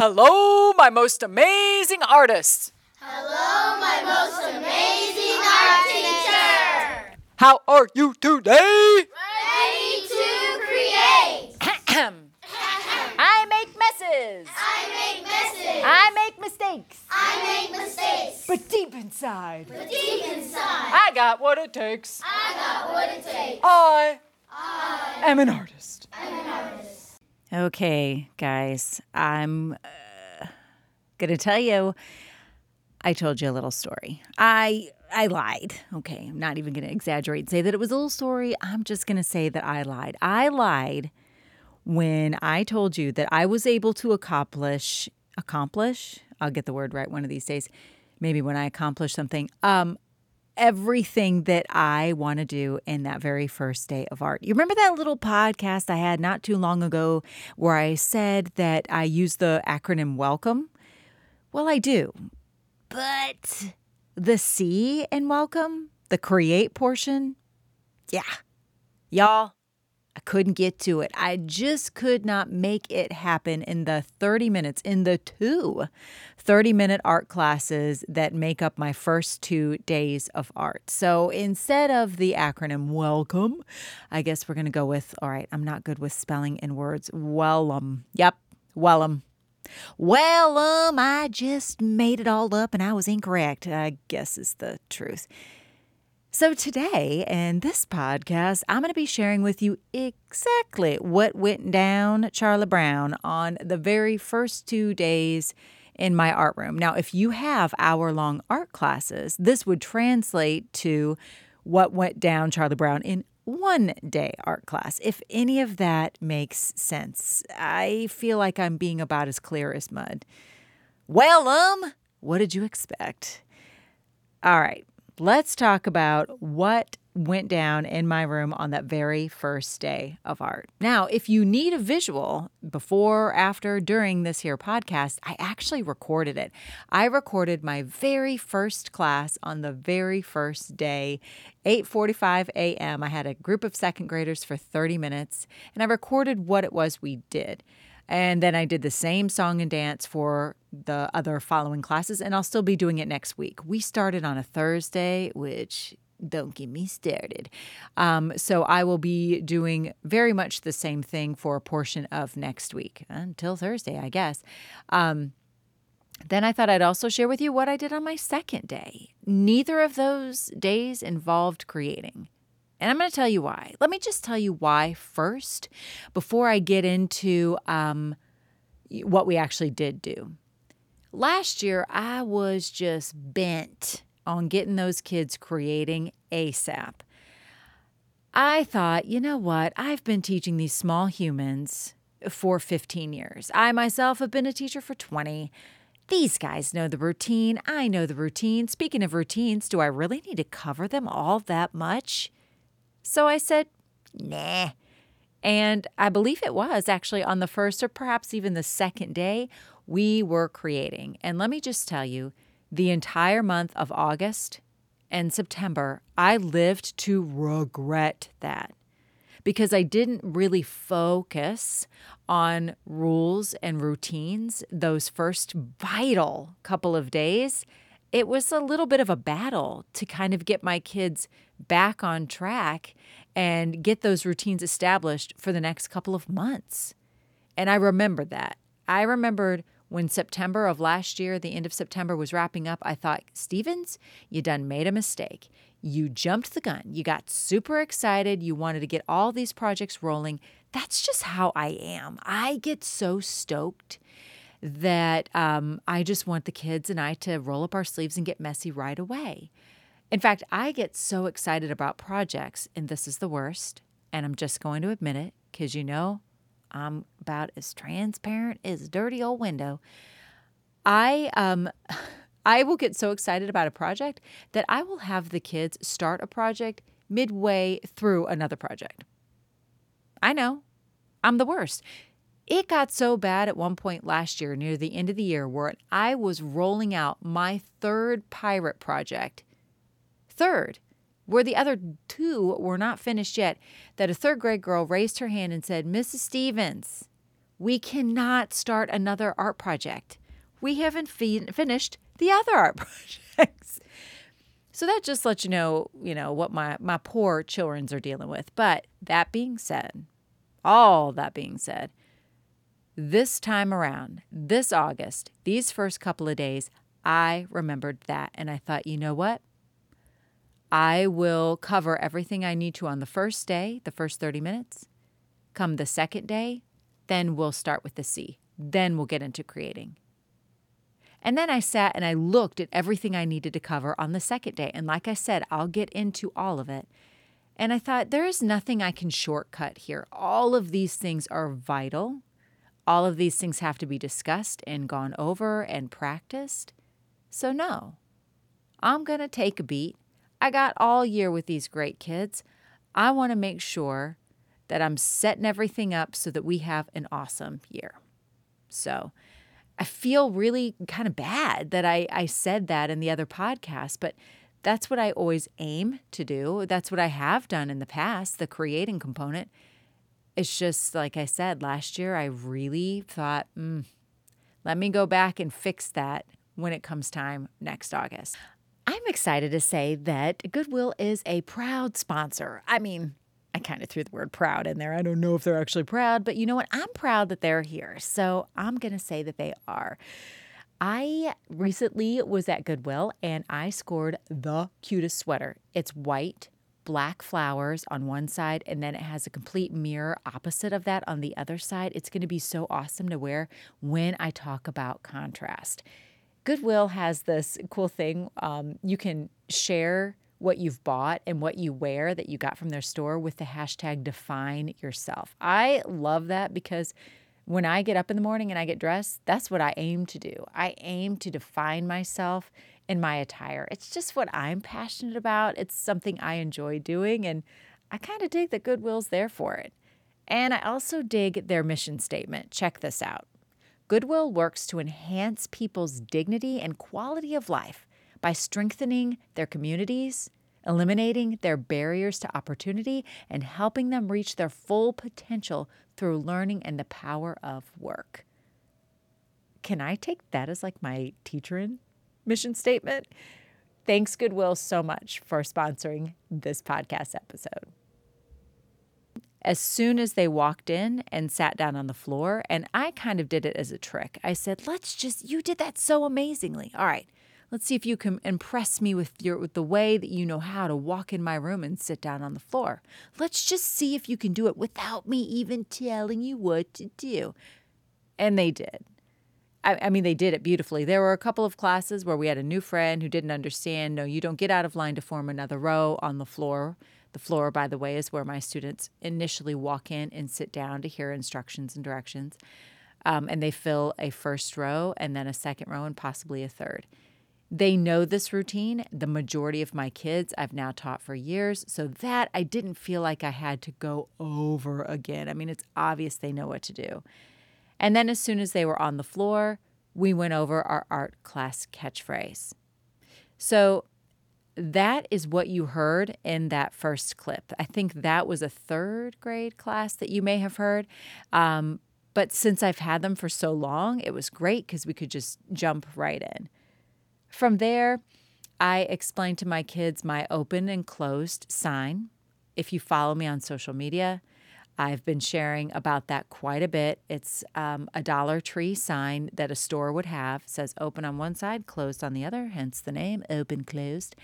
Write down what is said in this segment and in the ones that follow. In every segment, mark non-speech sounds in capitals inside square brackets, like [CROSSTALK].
Hello, my most amazing artists. Hello, my most amazing art teacher. How are you today? Ready to create. [CLEARS THROAT] I make messes. I make messes. I make mistakes. I make mistakes. But deep inside, But deep inside, I got what it takes. I got what it takes. I I am an artist. I'm an artist. Okay, guys, I'm uh, gonna tell you. I told you a little story. I I lied. Okay, I'm not even gonna exaggerate and say that it was a little story. I'm just gonna say that I lied. I lied when I told you that I was able to accomplish accomplish. I'll get the word right one of these days. Maybe when I accomplish something. Um, everything that I want to do in that very first day of art. You remember that little podcast I had not too long ago where I said that I use the acronym WELCOME? Well, I do. But the C in WELCOME, the create portion, yeah. Y'all, I couldn't get to it. I just could not make it happen in the 30 minutes, in the two 30 minute art classes that make up my first two days of art. So instead of the acronym WELCOME, I guess we're going to go with, all right, I'm not good with spelling in words. WELLUM. Yep, WELLUM. Well, um, I just made it all up and I was incorrect, I guess is the truth. So, today in this podcast, I'm going to be sharing with you exactly what went down Charlie Brown on the very first two days in my art room. Now, if you have hour long art classes, this would translate to what went down Charlie Brown in one day art class, if any of that makes sense. I feel like I'm being about as clear as mud. Well, um, what did you expect? All right, let's talk about what went down in my room on that very first day of art. Now, if you need a visual before, after, during this here podcast, I actually recorded it. I recorded my very first class on the very first day, 8:45 a.m. I had a group of second graders for 30 minutes, and I recorded what it was we did. And then I did the same song and dance for the other following classes, and I'll still be doing it next week. We started on a Thursday, which don't get me started. Um, so I will be doing very much the same thing for a portion of next week until Thursday, I guess. Um, then I thought I'd also share with you what I did on my second day. Neither of those days involved creating. And I'm going to tell you why. Let me just tell you why first before I get into um, what we actually did do. Last year, I was just bent on getting those kids creating ASAP. I thought, you know what? I've been teaching these small humans for 15 years. I myself have been a teacher for 20. These guys know the routine. I know the routine. Speaking of routines, do I really need to cover them all that much? So I said, nah. And I believe it was actually on the first or perhaps even the second day, we were creating. And let me just tell you, the entire month of August and September, I lived to regret that because I didn't really focus on rules and routines those first vital couple of days. It was a little bit of a battle to kind of get my kids back on track and get those routines established for the next couple of months. And I remember that. I remembered when September of last year, the end of September was wrapping up, I thought, Stephens, you done made a mistake. You jumped the gun. You got super excited. You wanted to get all these projects rolling. That's just how I am. I get so stoked that um, I just want the kids and I to roll up our sleeves and get messy right away. In fact, I get so excited about projects, and this is the worst, and I'm just going to admit it because you know I'm about as transparent as a dirty old window. I um [LAUGHS] I will get so excited about a project that I will have the kids start a project midway through another project. I know. I'm the worst. It got so bad at one point last year, near the end of the year, where I was rolling out my third pirate project. Third, where the other two were not finished yet, that a third grade girl raised her hand and said, Mrs. Stephens, We cannot start another art project. We haven't fi- finished the other art [LAUGHS] projects. So that just lets you know, you know, what my, my poor childrens are dealing with. But that being said, all that being said, this time around, this August, these first couple of days, I remembered that and I thought, you know what? I will cover everything I need to on the first day, the first 30 minutes. Come the second day, then we'll start with the C. Then we'll get into creating. And then I sat and I looked at everything I needed to cover on the second day. And like I said, I'll get into all of it. And I thought, there is nothing I can shortcut here. All of these things are vital. All of these things have to be discussed and gone over and practiced. So, no, I'm going to take a beat. I got all year with these great kids. I want to make sure that I'm setting everything up so that we have an awesome year. So, I feel really kind of bad that I, I said that in the other podcast, but that's what I always aim to do. That's what I have done in the past, the creating component. It's just like I said last year, I really thought, mm, let me go back and fix that when it comes time next August. I'm excited to say that Goodwill is a proud sponsor. I mean, I kind of threw the word proud in there. I don't know if they're actually proud, but you know what? I'm proud that they're here. So I'm going to say that they are. I recently was at Goodwill and I scored the cutest sweater. It's white, black flowers on one side, and then it has a complete mirror opposite of that on the other side. It's going to be so awesome to wear when I talk about contrast. Goodwill has this cool thing. Um, you can share what you've bought and what you wear that you got from their store with the hashtag define yourself. I love that because when I get up in the morning and I get dressed, that's what I aim to do. I aim to define myself in my attire. It's just what I'm passionate about. It's something I enjoy doing, and I kind of dig that Goodwill's there for it. And I also dig their mission statement. Check this out Goodwill works to enhance people's dignity and quality of life by strengthening their communities, eliminating their barriers to opportunity, and helping them reach their full potential through learning and the power of work. Can I take that as like my teacher in mission statement? Thanks, Goodwill, so much for sponsoring this podcast episode. As soon as they walked in and sat down on the floor, and I kind of did it as a trick, I said, Let's just, you did that so amazingly. All right, Let's see if you can impress me with your with the way that you know how to walk in my room and sit down on the floor. Let's just see if you can do it without me even telling you what to do. And they did. I, I mean, they did it beautifully. There were a couple of classes where we had a new friend who didn't understand. No, you don't get out of line to form another row on the floor. The floor, by the way, is where my students initially walk in and sit down to hear instructions and directions. Um, and they fill a first row and then a second row and possibly a third. They know this routine. The majority of my kids I've now taught for years. So that I didn't feel like I had to go over again. I mean, it's obvious they know what to do. And then as soon as they were on the floor, we went over our art class catchphrase. So that is what you heard in that first clip. I think that was a third grade class that you may have heard. Um, but since I've had them for so long, it was great because we could just jump right in. From there, I explained to my kids my open and closed sign. If you follow me on social media, I've been sharing about that quite a bit. It's um, a Dollar Tree sign that a store would have. It says open on one side, closed on the other, hence the name open closed.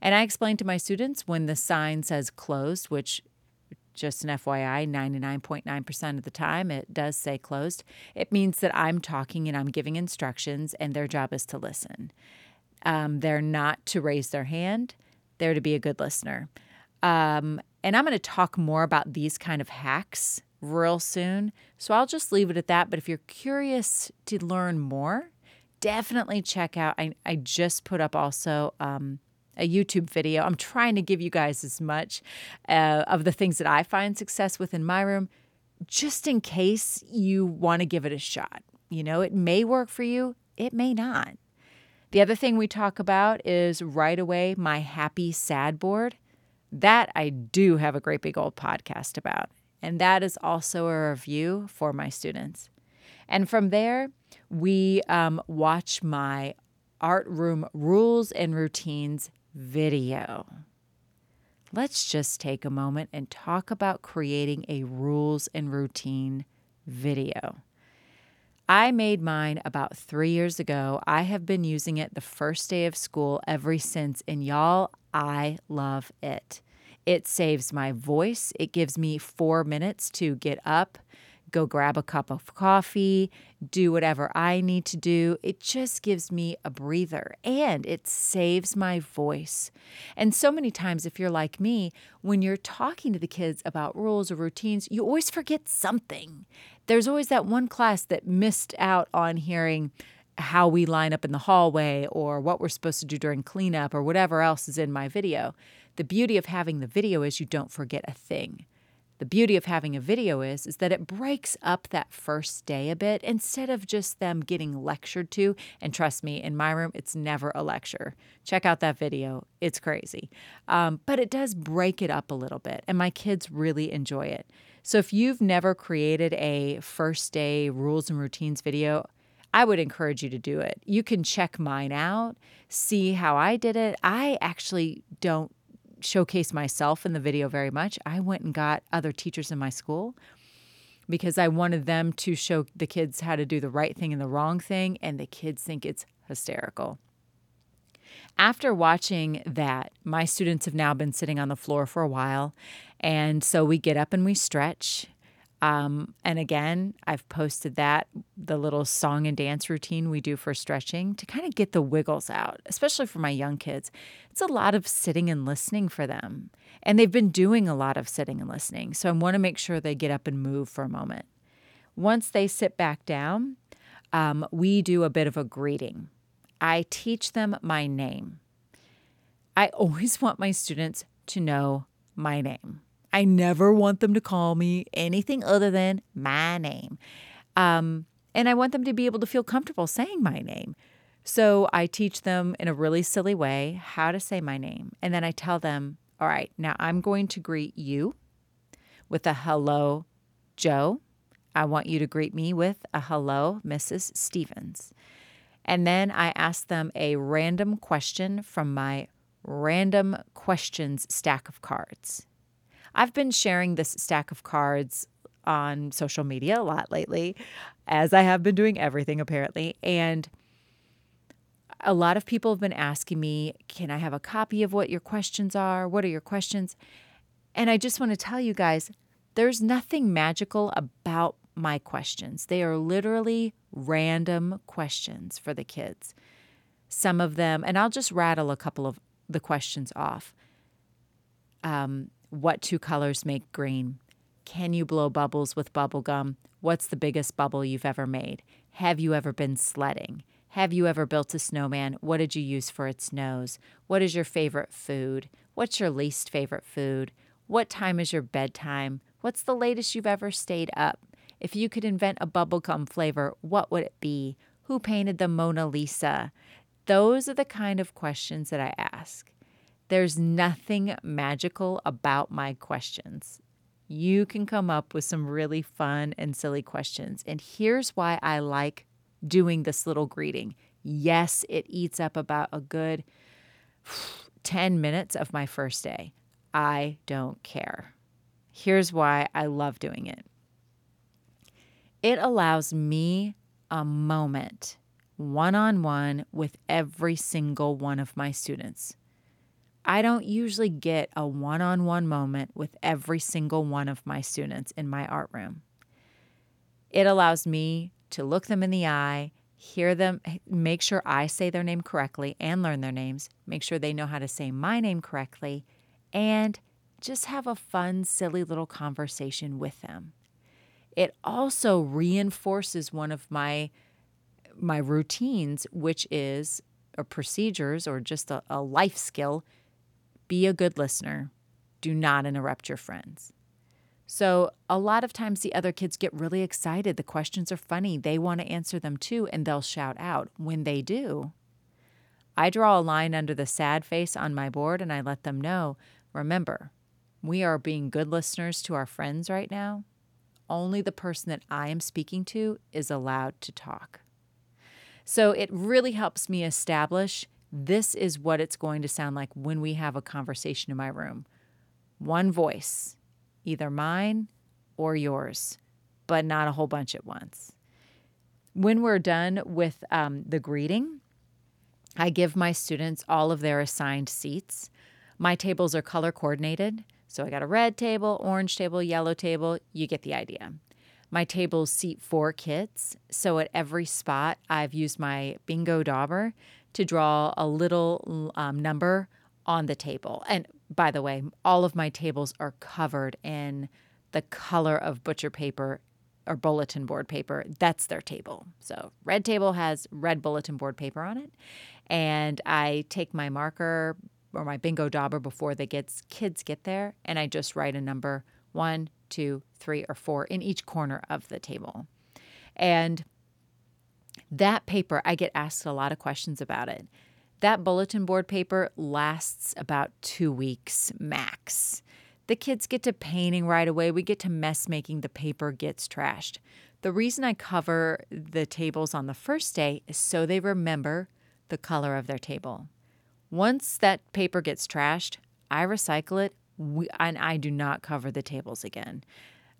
And I explained to my students when the sign says closed, which just an FYI, 99.9% of the time it does say closed, it means that I'm talking and I'm giving instructions, and their job is to listen. Um, they're not to raise their hand, they're to be a good listener. Um, and I'm going to talk more about these kind of hacks real soon. So I'll just leave it at that. But if you're curious to learn more, definitely check out. I, I just put up also um, a YouTube video. I'm trying to give you guys as much uh, of the things that I find success with in my room, just in case you want to give it a shot. You know, it may work for you, it may not. The other thing we talk about is right away my happy sad board. That I do have a great big old podcast about. And that is also a review for my students. And from there, we um, watch my art room rules and routines video. Let's just take a moment and talk about creating a rules and routine video. I made mine about three years ago. I have been using it the first day of school ever since, and y'all, I love it. It saves my voice. It gives me four minutes to get up, go grab a cup of coffee, do whatever I need to do. It just gives me a breather and it saves my voice. And so many times, if you're like me, when you're talking to the kids about rules or routines, you always forget something. There's always that one class that missed out on hearing how we line up in the hallway or what we're supposed to do during cleanup or whatever else is in my video. The beauty of having the video is you don't forget a thing. The beauty of having a video is is that it breaks up that first day a bit instead of just them getting lectured to. And trust me, in my room, it's never a lecture. Check out that video; it's crazy, um, but it does break it up a little bit, and my kids really enjoy it. So if you've never created a first day rules and routines video, I would encourage you to do it. You can check mine out, see how I did it. I actually don't showcase myself in the video very much. I went and got other teachers in my school because I wanted them to show the kids how to do the right thing and the wrong thing, and the kids think it's hysterical. After watching that, my students have now been sitting on the floor for a while, and so we get up and we stretch. Um, and again, I've posted that the little song and dance routine we do for stretching to kind of get the wiggles out, especially for my young kids. It's a lot of sitting and listening for them. And they've been doing a lot of sitting and listening. So I want to make sure they get up and move for a moment. Once they sit back down, um, we do a bit of a greeting. I teach them my name. I always [LAUGHS] want my students to know my name. I never want them to call me anything other than my name. Um, and I want them to be able to feel comfortable saying my name. So I teach them in a really silly way how to say my name. And then I tell them, all right, now I'm going to greet you with a hello, Joe. I want you to greet me with a hello, Mrs. Stephens. And then I ask them a random question from my random questions stack of cards. I've been sharing this stack of cards on social media a lot lately, as I have been doing everything apparently. And a lot of people have been asking me, Can I have a copy of what your questions are? What are your questions? And I just want to tell you guys, there's nothing magical about my questions. They are literally random questions for the kids. Some of them, and I'll just rattle a couple of the questions off. Um, what two colors make green? Can you blow bubbles with bubble gum? What's the biggest bubble you've ever made? Have you ever been sledding? Have you ever built a snowman? What did you use for its nose? What is your favorite food? What's your least favorite food? What time is your bedtime? What's the latest you've ever stayed up? If you could invent a bubblegum flavor, what would it be? Who painted the Mona Lisa? Those are the kind of questions that I ask. There's nothing magical about my questions. You can come up with some really fun and silly questions. And here's why I like doing this little greeting. Yes, it eats up about a good [SIGHS] 10 minutes of my first day. I don't care. Here's why I love doing it it allows me a moment one on one with every single one of my students. I don't usually get a one on one moment with every single one of my students in my art room. It allows me to look them in the eye, hear them, make sure I say their name correctly and learn their names, make sure they know how to say my name correctly, and just have a fun, silly little conversation with them. It also reinforces one of my my routines, which is or procedures or just a, a life skill be a good listener. Do not interrupt your friends. So, a lot of times the other kids get really excited. The questions are funny. They want to answer them too, and they'll shout out. When they do, I draw a line under the sad face on my board and I let them know remember, we are being good listeners to our friends right now. only the person that I am speaking to is allowed to talk. So it really helps me establish this is what it's going to sound like when we have a conversation in my room. One voice, either mine or yours, but not a whole bunch at once. When we're done with um, the greeting, I give my students all of their assigned seats. My tables are color coordinated. So I got a red table, orange table, yellow table. You get the idea. My tables seat four kids. So at every spot, I've used my bingo dauber to draw a little um, number on the table. And by the way, all of my tables are covered in the color of butcher paper or bulletin board paper. That's their table. So red table has red bulletin board paper on it. And I take my marker or my bingo dauber before the gets kids get there, and I just write a number one, two, three, or four in each corner of the table. And that paper, I get asked a lot of questions about it. That bulletin board paper lasts about two weeks max. The kids get to painting right away. We get to mess making. The paper gets trashed. The reason I cover the tables on the first day is so they remember the color of their table. Once that paper gets trashed, I recycle it we, and I do not cover the tables again.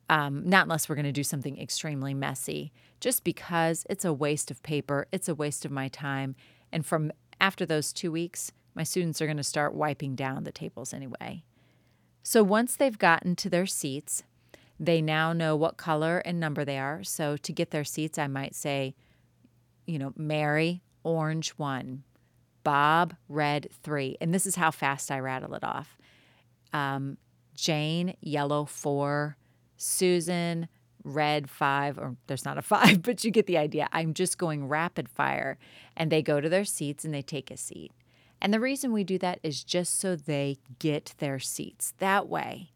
Um, not unless we're going to do something extremely messy, just because it's a waste of paper, it's a waste of my time. And from after those two weeks, my students are going to start wiping down the tables anyway. So once they've gotten to their seats, they now know what color and number they are. So to get their seats, I might say, you know, Mary, orange one, Bob, red three. And this is how fast I rattle it off. Um, Jane, yellow four, Susan, red five, or there's not a [LAUGHS] five, but you get the idea. I'm just going rapid fire. And they go to their seats and they take a seat. And the reason we do that is just so they get their seats. That way,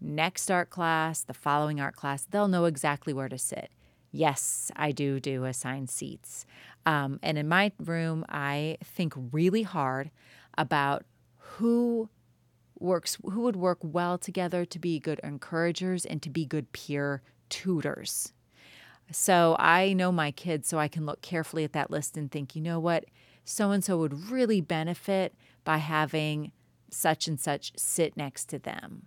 next art class, the following art class, they'll know exactly where to sit. Yes, I do do assigned seats. Um, and in my room, I think really hard about who works, who would work well together to be good encouragers and to be good peer tutors. So I know my kids, so I can look carefully at that list and think, you know what, so and so would really benefit by having such and such sit next to them.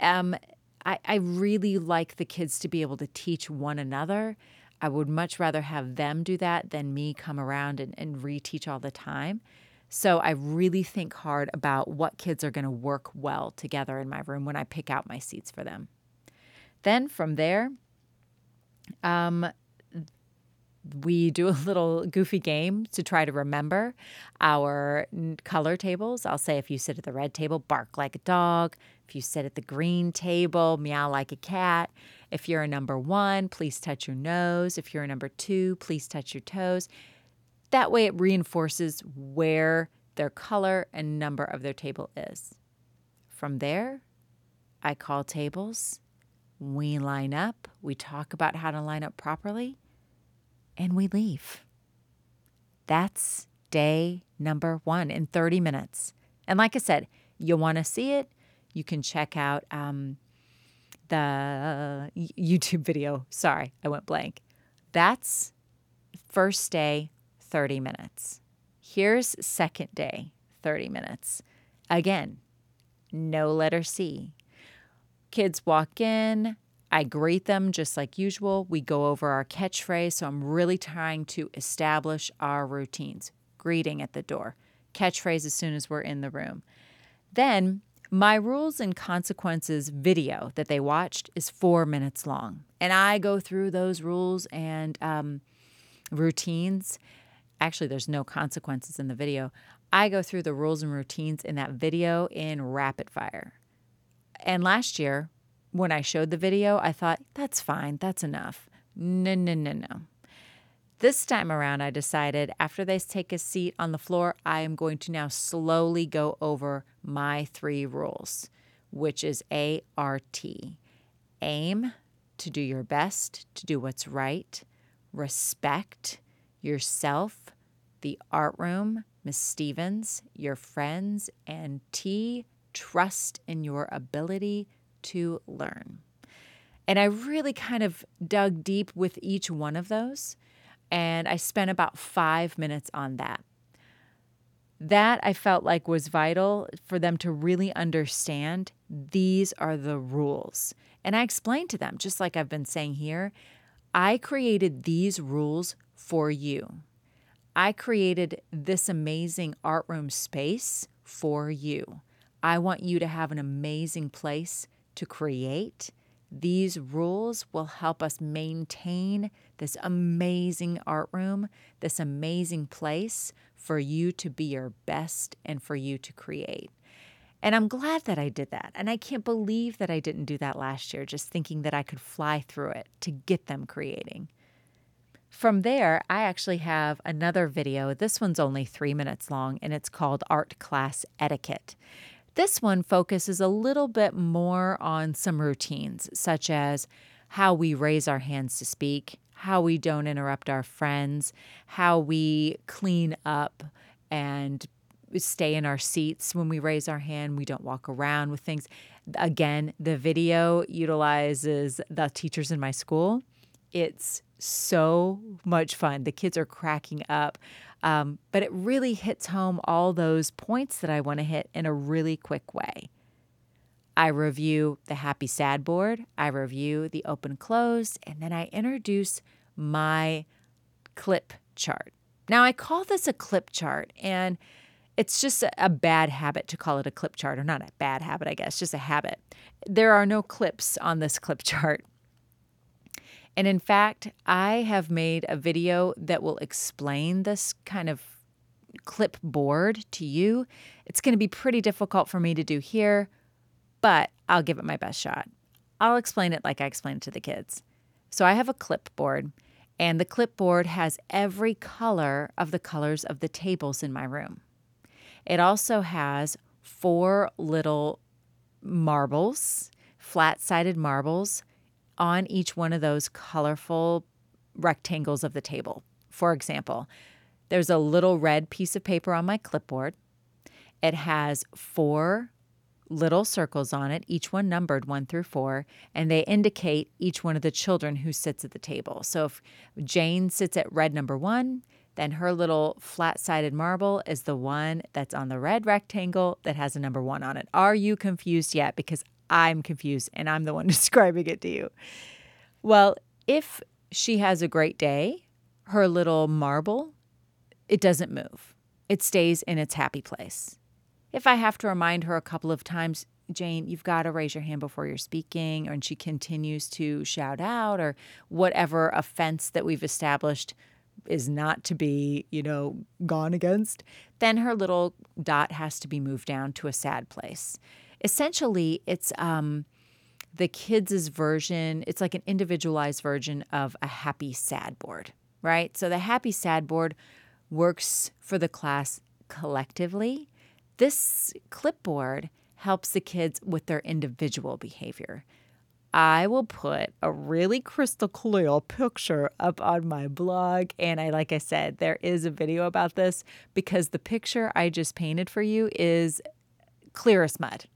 Um, I, I really like the kids to be able to teach one another. I would much rather have them do that than me come around and, and reteach all the time. So I really think hard about what kids are going to work well together in my room when I pick out my seats for them. Then from there, um, we do a little goofy game to try to remember our color tables. I'll say if you sit at the red table, bark like a dog. If you sit at the green table, meow like a cat. If you're a number one, please touch your nose. If you're a number two, please touch your toes. That way, it reinforces where their color and number of their table is. From there, I call tables. We line up. We talk about how to line up properly and we leave. That's day number one in 30 minutes. And like I said, you'll want to see it, you can check out um, the YouTube video. Sorry, I went blank. That's first day, 30 minutes. Here's second day, 30 minutes. Again, no letter C. Kids walk in, I greet them just like usual. We go over our catchphrase. So I'm really trying to establish our routines. Greeting at the door, catchphrase as soon as we're in the room. Then my rules and consequences video that they watched is four minutes long. And I go through those rules and um, routines. Actually, there's no consequences in the video. I go through the rules and routines in that video in rapid fire. And last year, when I showed the video, I thought, that's fine, that's enough. No, no, no, no. This time around, I decided after they take a seat on the floor, I am going to now slowly go over my three rules, which is ART aim to do your best, to do what's right, respect yourself, the art room, Miss Stephens, your friends, and T, trust in your ability to learn. And I really kind of dug deep with each one of those. And I spent about five minutes on that. That I felt like was vital for them to really understand these are the rules. And I explained to them, just like I've been saying here, I created these rules for you. I created this amazing art room space for you. I want you to have an amazing place to create. These rules will help us maintain this amazing art room, this amazing place for you to be your best and for you to create. And I'm glad that I did that. And I can't believe that I didn't do that last year, just thinking that I could fly through it to get them creating. From there, I actually have another video. This one's only three minutes long and it's called Art Class Etiquette. This one focuses a little bit more on some routines, such as how we raise our hands to speak, how we don't interrupt our friends, how we clean up and stay in our seats when we raise our hand. We don't walk around with things. Again, the video utilizes the teachers in my school. It's so much fun. The kids are cracking up. Um, but it really hits home all those points that I want to hit in a really quick way. I review the happy sad board, I review the open closed, and then I introduce my clip chart. Now, I call this a clip chart, and it's just a bad habit to call it a clip chart, or not a bad habit, I guess, just a habit. There are no clips on this clip [LAUGHS] chart. And in fact, I have made a video that will explain this kind of clipboard to you. It's going to be pretty difficult for me to do here, but I'll give it my best shot. I'll explain it like I explained it to the kids. So I have a clipboard, and the clipboard has every color of the colors of the tables in my room. It also has four little marbles, flat sided marbles, on each one of those colorful rectangles of the table. For example, there's a little red piece of paper on my clipboard. It has four little circles on it, each one numbered one through four, and they indicate each one of the children who sits at the table. So if Jane sits at red number one, then her little flat sided marble is the one that's on the red rectangle that has a number one on it. Are you confused yet? Because I'm confused and I'm the one [LAUGHS] describing it to you. Well, if she has a great day, her little marble, it doesn't move. It stays in its happy place. If I have to remind her a couple of times, Jane, you've got to raise your hand before you're speaking, and she continues to shout out or whatever offense that we've established is not to be, you know, gone against, then her little dot has to be moved down to a sad place. Essentially, it's um, the kids' version, it's like an individualized version of a happy sad board, right? So the happy sad board works for the class collectively. This clipboard helps the kids with their individual behavior. I will put a really crystal clear picture up on my blog. And I, like I said, there is a video about this because the picture I just painted for you is clear as mud.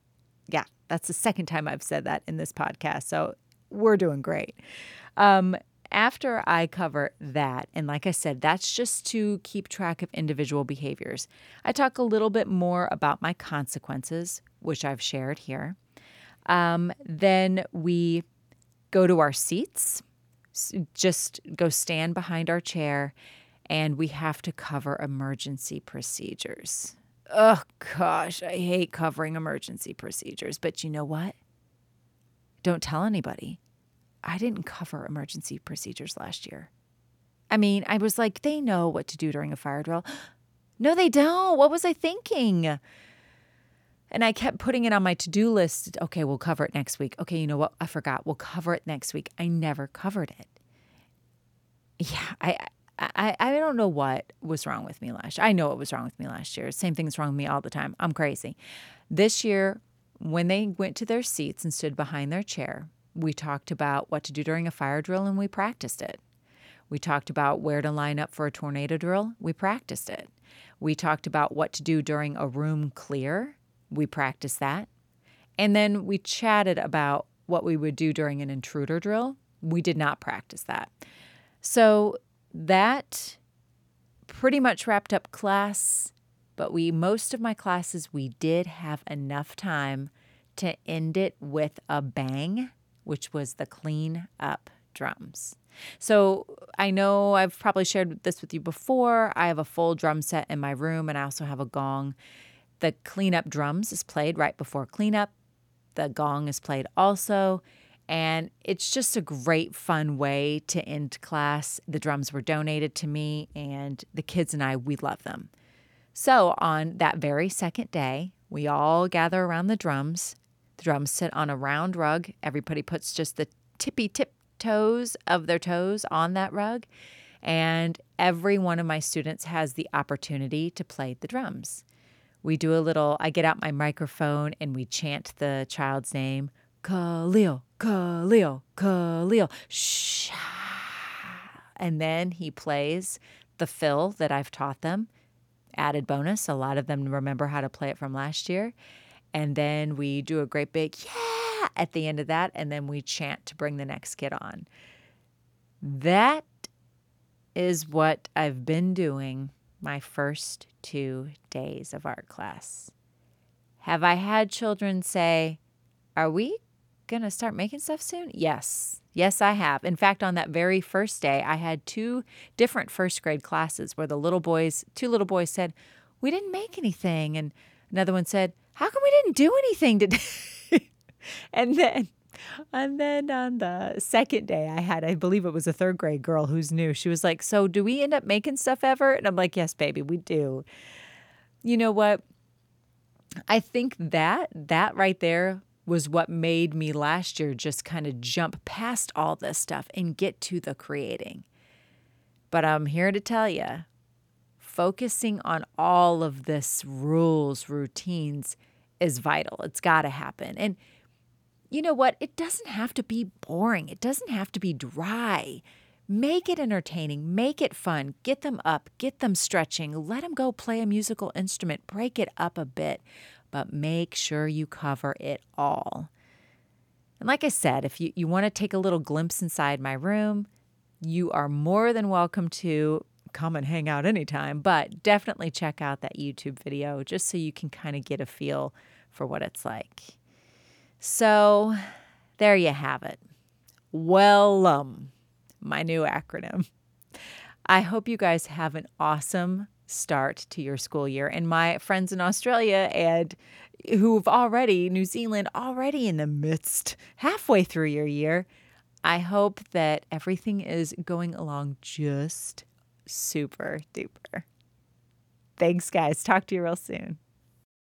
Yeah, that's the second time I've said that in this podcast. So we're doing great. Um, after I cover that, and like I said, that's just to keep track of individual behaviors, I talk a little bit more about my consequences, which I've shared here. Um, then we go to our seats, just go stand behind our chair, and we have to cover emergency procedures. Oh gosh, I hate covering emergency procedures, but you know what? Don't tell anybody. I didn't cover emergency procedures last year. I mean, I was like, they know what to do during a fire drill. No, they don't. What was I thinking? And I kept putting it on my to do list. Okay, we'll cover it next week. Okay, you know what? I forgot. We'll cover it next week. I never covered it. Yeah, I. I, I don't know what was wrong with me last year. I know what was wrong with me last year. Same thing's wrong with me all the time. I'm crazy. This year, when they went to their seats and stood behind their chair, we talked about what to do during a fire drill and we practiced it. We talked about where to line up for a tornado drill. We practiced it. We talked about what to do during a room clear we practiced that. And then we chatted about what we would do during an intruder drill. We did not practice that. So that pretty much wrapped up class, but we most of my classes we did have enough time to end it with a bang, which was the clean up drums. So I know I've probably shared this with you before. I have a full drum set in my room and I also have a gong. The cleanup drums is played right before cleanup. The gong is played also. And it's just a great, fun way to end class. The drums were donated to me, and the kids and I, we love them. So, on that very second day, we all gather around the drums. The drums sit on a round rug. Everybody puts just the tippy tip toes of their toes on that rug. And every one of my students has the opportunity to play the drums. We do a little, I get out my microphone and we chant the child's name Khalil, Khalil, Khalil. Shh. And then he plays the fill that I've taught them. Added bonus, a lot of them remember how to play it from last year. And then we do a great big yeah at the end of that. And then we chant to bring the next kid on. That is what I've been doing my first two days of art class. Have I had children say, Are we going to start making stuff soon? Yes. Yes, I have. In fact, on that very first day, I had two different first grade classes where the little boys, two little boys said, We didn't make anything. And another one said, How come we didn't do anything today? [LAUGHS] and then and then on the second day, I had, I believe it was a third grade girl who's new. She was like, So do we end up making stuff ever? And I'm like, Yes, baby, we do. You know what? I think that, that right there was what made me last year just kind of jump past all this stuff and get to the creating. But I'm here to tell you focusing on all of this rules, routines is vital. It's got to happen. And you know what? It doesn't have to be boring, it doesn't have to be dry. Make it entertaining, make it fun, get them up, get them stretching, let them go play a musical instrument, break it up a bit, but make sure you cover it all. And like I said, if you, you want to take a little glimpse inside my room, you are more than welcome to come and hang out anytime, but definitely check out that YouTube video just so you can kind of get a feel for what it's like. So there you have it. Well, um, my new acronym. I hope you guys have an awesome start to your school year. And my friends in Australia and who've already, New Zealand, already in the midst, halfway through your year, I hope that everything is going along just super duper. Thanks, guys. Talk to you real soon.